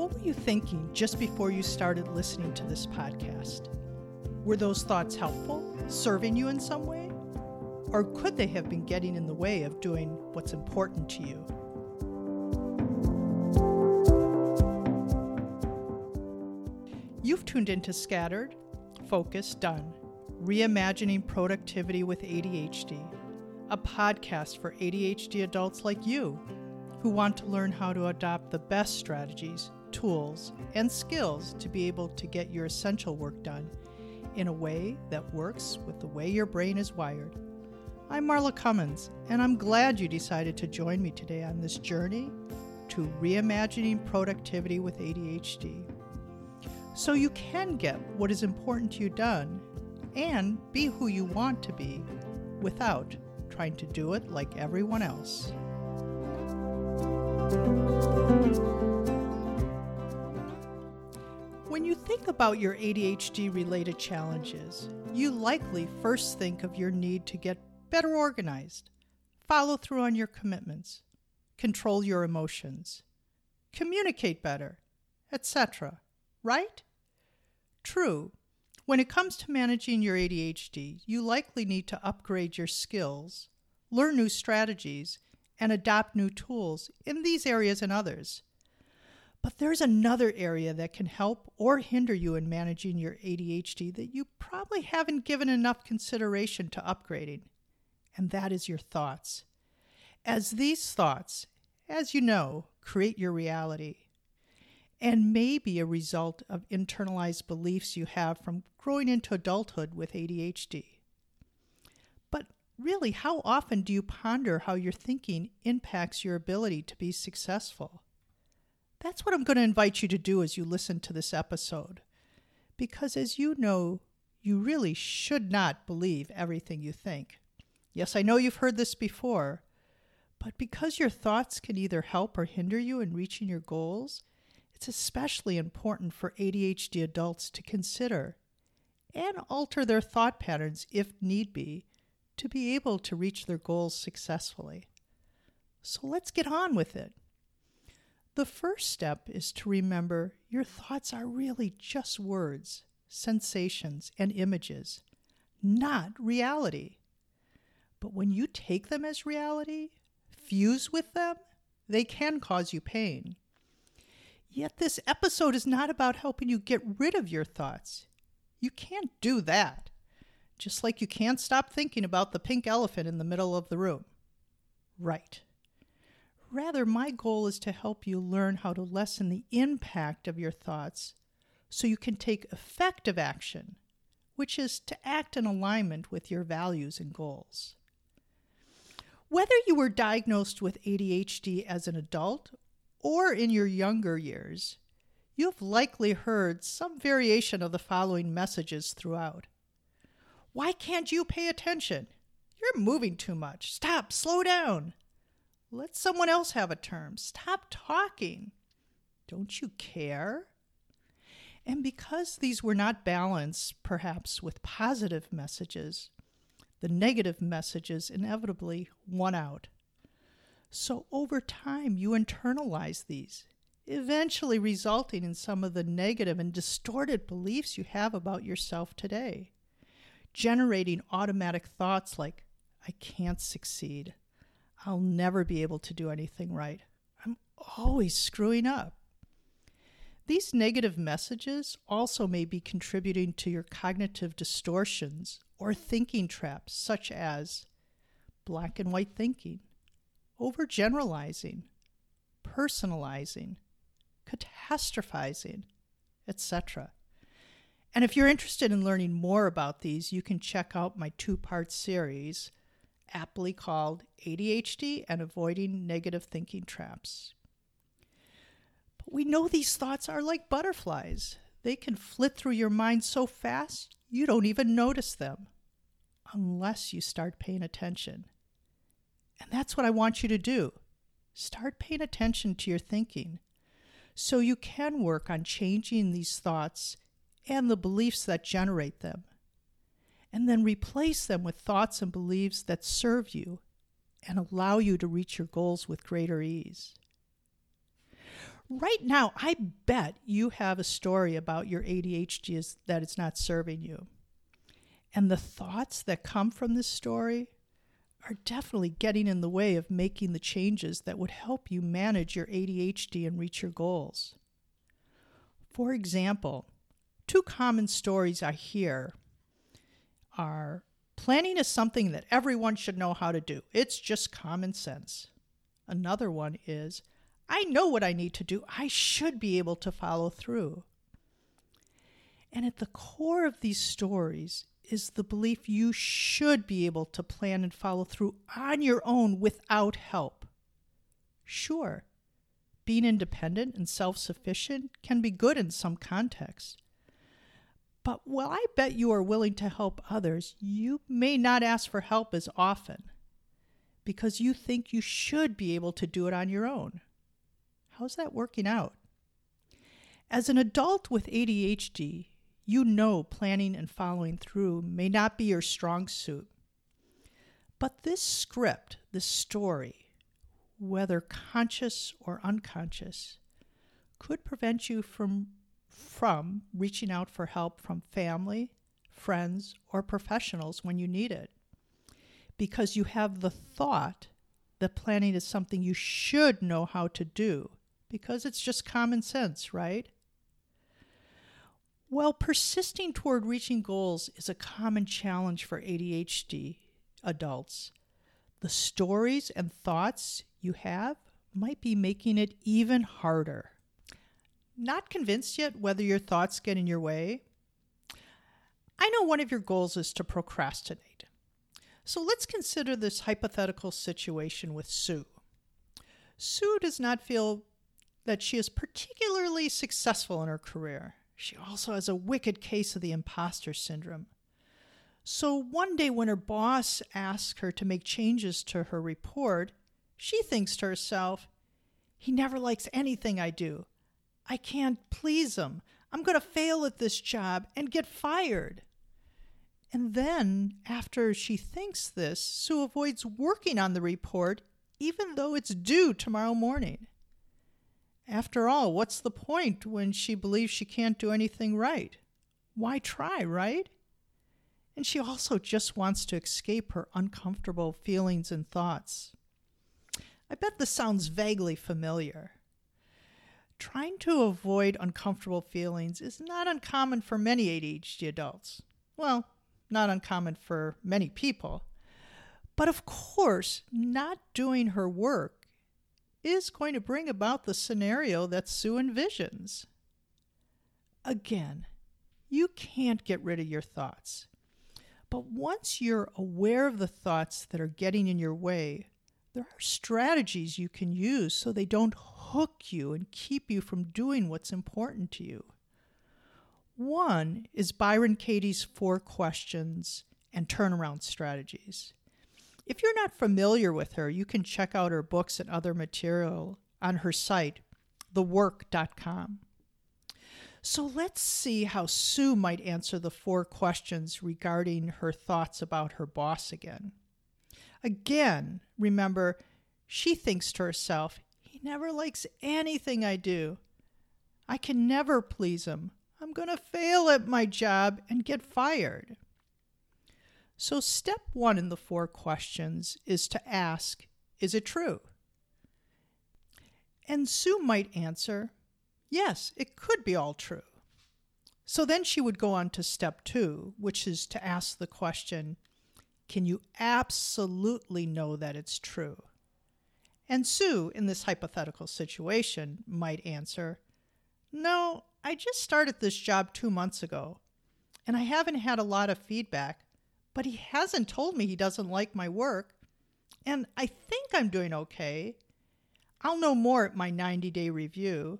What were you thinking just before you started listening to this podcast? Were those thoughts helpful, serving you in some way? Or could they have been getting in the way of doing what's important to you? You've tuned into Scattered, Focused, Done Reimagining Productivity with ADHD, a podcast for ADHD adults like you who want to learn how to adopt the best strategies tools, and skills to be able to get your essential work done in a way that works with the way your brain is wired. I'm Marla Cummins, and I'm glad you decided to join me today on this journey to reimagining productivity with ADHD. So you can get what is important to you done and be who you want to be without trying to do it like everyone else. When you think about your ADHD related challenges, you likely first think of your need to get better organized, follow through on your commitments, control your emotions, communicate better, etc. Right? True. When it comes to managing your ADHD, you likely need to upgrade your skills, learn new strategies, and adopt new tools in these areas and others. But there's another area that can help or hinder you in managing your ADHD that you probably haven't given enough consideration to upgrading, and that is your thoughts. As these thoughts, as you know, create your reality and may be a result of internalized beliefs you have from growing into adulthood with ADHD. But really, how often do you ponder how your thinking impacts your ability to be successful? That's what I'm going to invite you to do as you listen to this episode. Because as you know, you really should not believe everything you think. Yes, I know you've heard this before, but because your thoughts can either help or hinder you in reaching your goals, it's especially important for ADHD adults to consider and alter their thought patterns if need be to be able to reach their goals successfully. So let's get on with it. The first step is to remember your thoughts are really just words, sensations, and images, not reality. But when you take them as reality, fuse with them, they can cause you pain. Yet this episode is not about helping you get rid of your thoughts. You can't do that. Just like you can't stop thinking about the pink elephant in the middle of the room. Right. Rather, my goal is to help you learn how to lessen the impact of your thoughts so you can take effective action, which is to act in alignment with your values and goals. Whether you were diagnosed with ADHD as an adult or in your younger years, you've likely heard some variation of the following messages throughout. Why can't you pay attention? You're moving too much. Stop, slow down. Let someone else have a term. Stop talking. Don't you care? And because these were not balanced, perhaps, with positive messages, the negative messages inevitably won out. So over time, you internalize these, eventually resulting in some of the negative and distorted beliefs you have about yourself today, generating automatic thoughts like, I can't succeed. I'll never be able to do anything right. I'm always screwing up. These negative messages also may be contributing to your cognitive distortions or thinking traps, such as black and white thinking, overgeneralizing, personalizing, catastrophizing, etc. And if you're interested in learning more about these, you can check out my two part series aptly called ADHD and Avoiding Negative Thinking Traps. But we know these thoughts are like butterflies. They can flit through your mind so fast you don't even notice them unless you start paying attention. And that's what I want you to do. Start paying attention to your thinking so you can work on changing these thoughts and the beliefs that generate them and then replace them with thoughts and beliefs that serve you and allow you to reach your goals with greater ease. Right now, I bet you have a story about your ADHD is that it's not serving you. And the thoughts that come from this story are definitely getting in the way of making the changes that would help you manage your ADHD and reach your goals. For example, two common stories I hear are planning is something that everyone should know how to do, it's just common sense. Another one is, I know what I need to do, I should be able to follow through. And at the core of these stories is the belief you should be able to plan and follow through on your own without help. Sure, being independent and self sufficient can be good in some contexts. But while I bet you are willing to help others, you may not ask for help as often because you think you should be able to do it on your own. How's that working out? As an adult with ADHD, you know planning and following through may not be your strong suit. But this script, this story, whether conscious or unconscious, could prevent you from, from reaching out for help from family, friends, or professionals when you need it. Because you have the thought that planning is something you should know how to do, because it's just common sense, right? While persisting toward reaching goals is a common challenge for ADHD adults. The stories and thoughts you have might be making it even harder. Not convinced yet whether your thoughts get in your way? I know one of your goals is to procrastinate. So let's consider this hypothetical situation with Sue. Sue does not feel that she is particularly successful in her career. She also has a wicked case of the imposter syndrome. So one day, when her boss asks her to make changes to her report, she thinks to herself, He never likes anything I do. I can't please him. I'm going to fail at this job and get fired. And then, after she thinks this, Sue avoids working on the report, even though it's due tomorrow morning. After all, what's the point when she believes she can't do anything right? Why try, right? And she also just wants to escape her uncomfortable feelings and thoughts. I bet this sounds vaguely familiar. Trying to avoid uncomfortable feelings is not uncommon for many ADHD adults. Well, not uncommon for many people. But of course, not doing her work is going to bring about the scenario that Sue envisions. Again, you can't get rid of your thoughts. But once you're aware of the thoughts that are getting in your way, there are strategies you can use so they don't hook you and keep you from doing what's important to you. One is Byron Katie's four questions and turnaround strategies. If you're not familiar with her, you can check out her books and other material on her site, thework.com. So let's see how Sue might answer the four questions regarding her thoughts about her boss again. Again, remember, she thinks to herself, never likes anything I do. I can never please him. I'm going to fail at my job and get fired. So, step one in the four questions is to ask, Is it true? And Sue might answer, Yes, it could be all true. So then she would go on to step two, which is to ask the question, Can you absolutely know that it's true? And Sue, in this hypothetical situation, might answer, No, I just started this job two months ago, and I haven't had a lot of feedback but he hasn't told me he doesn't like my work. And I think I'm doing okay. I'll know more at my 90 day review.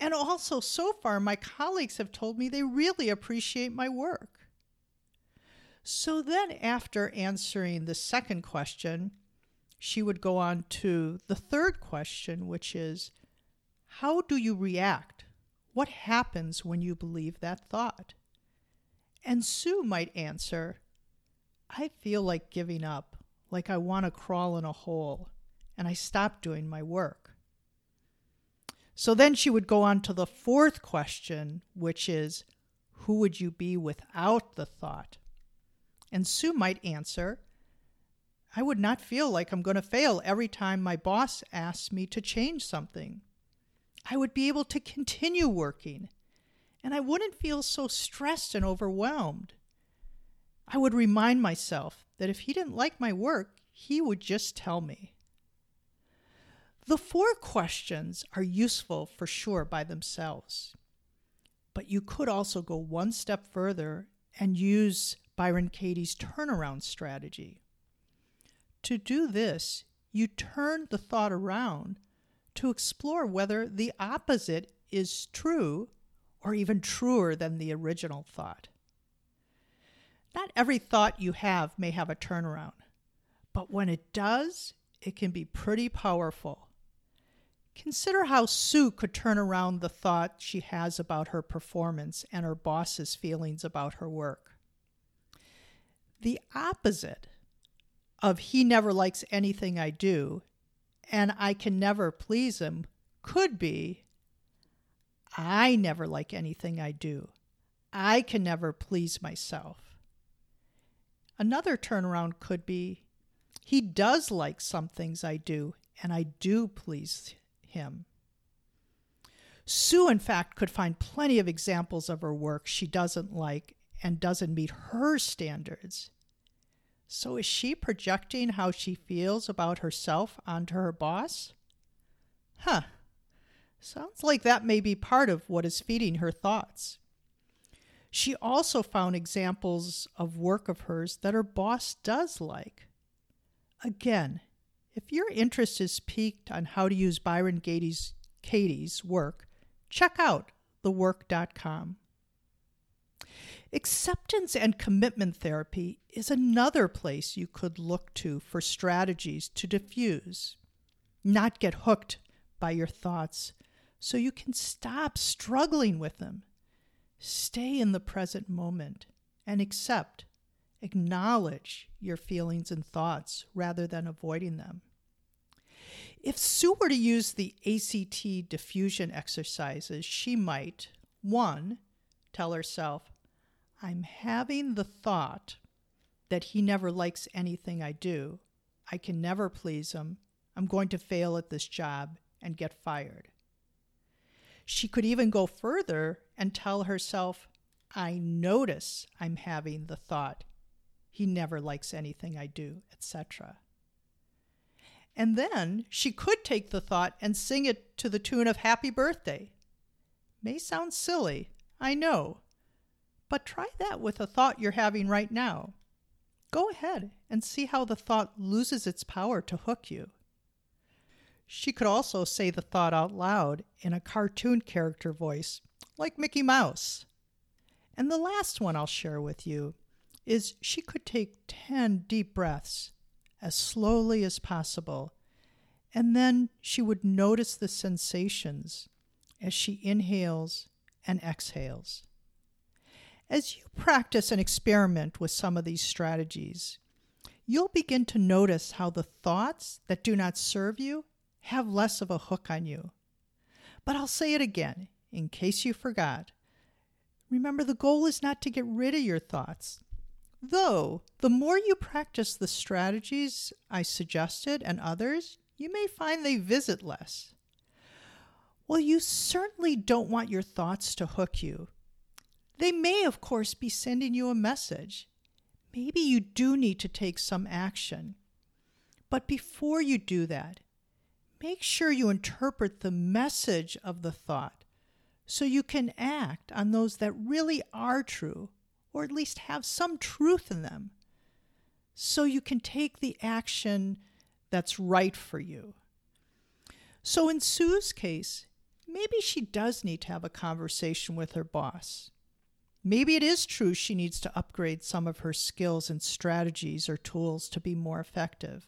And also, so far, my colleagues have told me they really appreciate my work. So then, after answering the second question, she would go on to the third question, which is How do you react? What happens when you believe that thought? And Sue might answer, I feel like giving up, like I want to crawl in a hole, and I stop doing my work. So then she would go on to the fourth question, which is who would you be without the thought? And Sue might answer, I would not feel like I'm going to fail every time my boss asks me to change something. I would be able to continue working, and I wouldn't feel so stressed and overwhelmed. I would remind myself that if he didn't like my work, he would just tell me. The four questions are useful for sure by themselves, but you could also go one step further and use Byron Katie's turnaround strategy. To do this, you turn the thought around to explore whether the opposite is true or even truer than the original thought. Not every thought you have may have a turnaround, but when it does, it can be pretty powerful. Consider how Sue could turn around the thought she has about her performance and her boss's feelings about her work. The opposite of he never likes anything I do and I can never please him could be I never like anything I do. I can never please myself. Another turnaround could be he does like some things I do, and I do please him. Sue, in fact, could find plenty of examples of her work she doesn't like and doesn't meet her standards. So, is she projecting how she feels about herself onto her boss? Huh. Sounds like that may be part of what is feeding her thoughts. She also found examples of work of hers that her boss does like. Again, if your interest is piqued on how to use Byron Katie's, Katie's work, check out thework.com. Acceptance and commitment therapy is another place you could look to for strategies to defuse, not get hooked by your thoughts, so you can stop struggling with them. Stay in the present moment and accept, acknowledge your feelings and thoughts rather than avoiding them. If Sue were to use the ACT defusion exercises, she might, one, tell herself, I'm having the thought that he never likes anything I do. I can never please him. I'm going to fail at this job and get fired. She could even go further and tell herself, I notice I'm having the thought he never likes anything I do, etc. And then she could take the thought and sing it to the tune of Happy Birthday. May sound silly, I know, but try that with a thought you're having right now. Go ahead and see how the thought loses its power to hook you. She could also say the thought out loud in a cartoon character voice, like Mickey Mouse. And the last one I'll share with you is she could take 10 deep breaths as slowly as possible. And then she would notice the sensations as she inhales and exhales. As you practice and experiment with some of these strategies, you'll begin to notice how the thoughts that do not serve you have less of a hook on you. But I'll say it again, in case you forgot. Remember, the goal is not to get rid of your thoughts, Though, the more you practice the strategies I suggested and others, you may find they visit less. Well, you certainly don't want your thoughts to hook you. They may, of course, be sending you a message. Maybe you do need to take some action. But before you do that, make sure you interpret the message of the thought so you can act on those that really are true or at least have some truth in them, so you can take the action that's right for you. So, in Sue's case, maybe she does need to have a conversation with her boss. Maybe it is true she needs to upgrade some of her skills and strategies or tools to be more effective.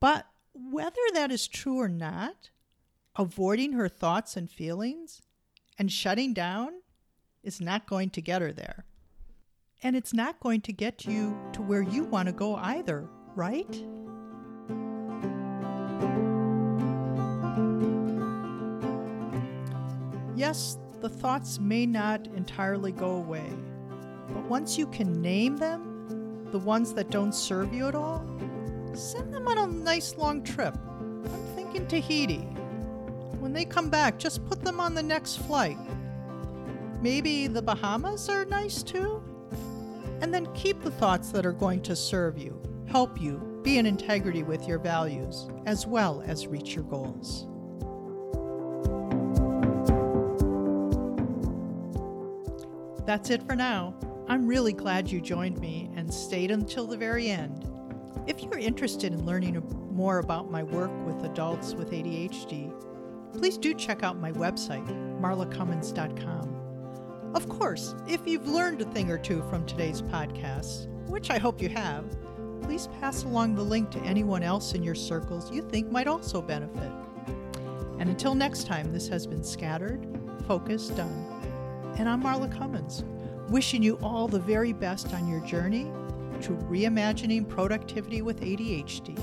But whether that is true or not, avoiding her thoughts and feelings and shutting down is not going to get her there. And it's not going to get you to where you want to go either, right? Yes, the thoughts may not entirely go away, but once you can name them, the ones that don't serve you at all, send them on a nice long trip. I'm thinking Tahiti. When they come back, just put them on the next flight. Maybe the Bahamas are nice too? And then keep the thoughts that are going to serve you, help you, be in integrity with your values, as well as reach your goals. That's it for now. I'm really glad you joined me and stayed until the very end. If you're interested in learning more about my work with adults with ADHD, please do check out my website, marlacummins.com. Of course, if you've learned a thing or two from today's podcast, which I hope you have, please pass along the link to anyone else in your circles you think might also benefit. And until next time, this has been Scattered, Focused, Done. And I'm Marla Cummins, wishing you all the very best on your journey to reimagining productivity with ADHD.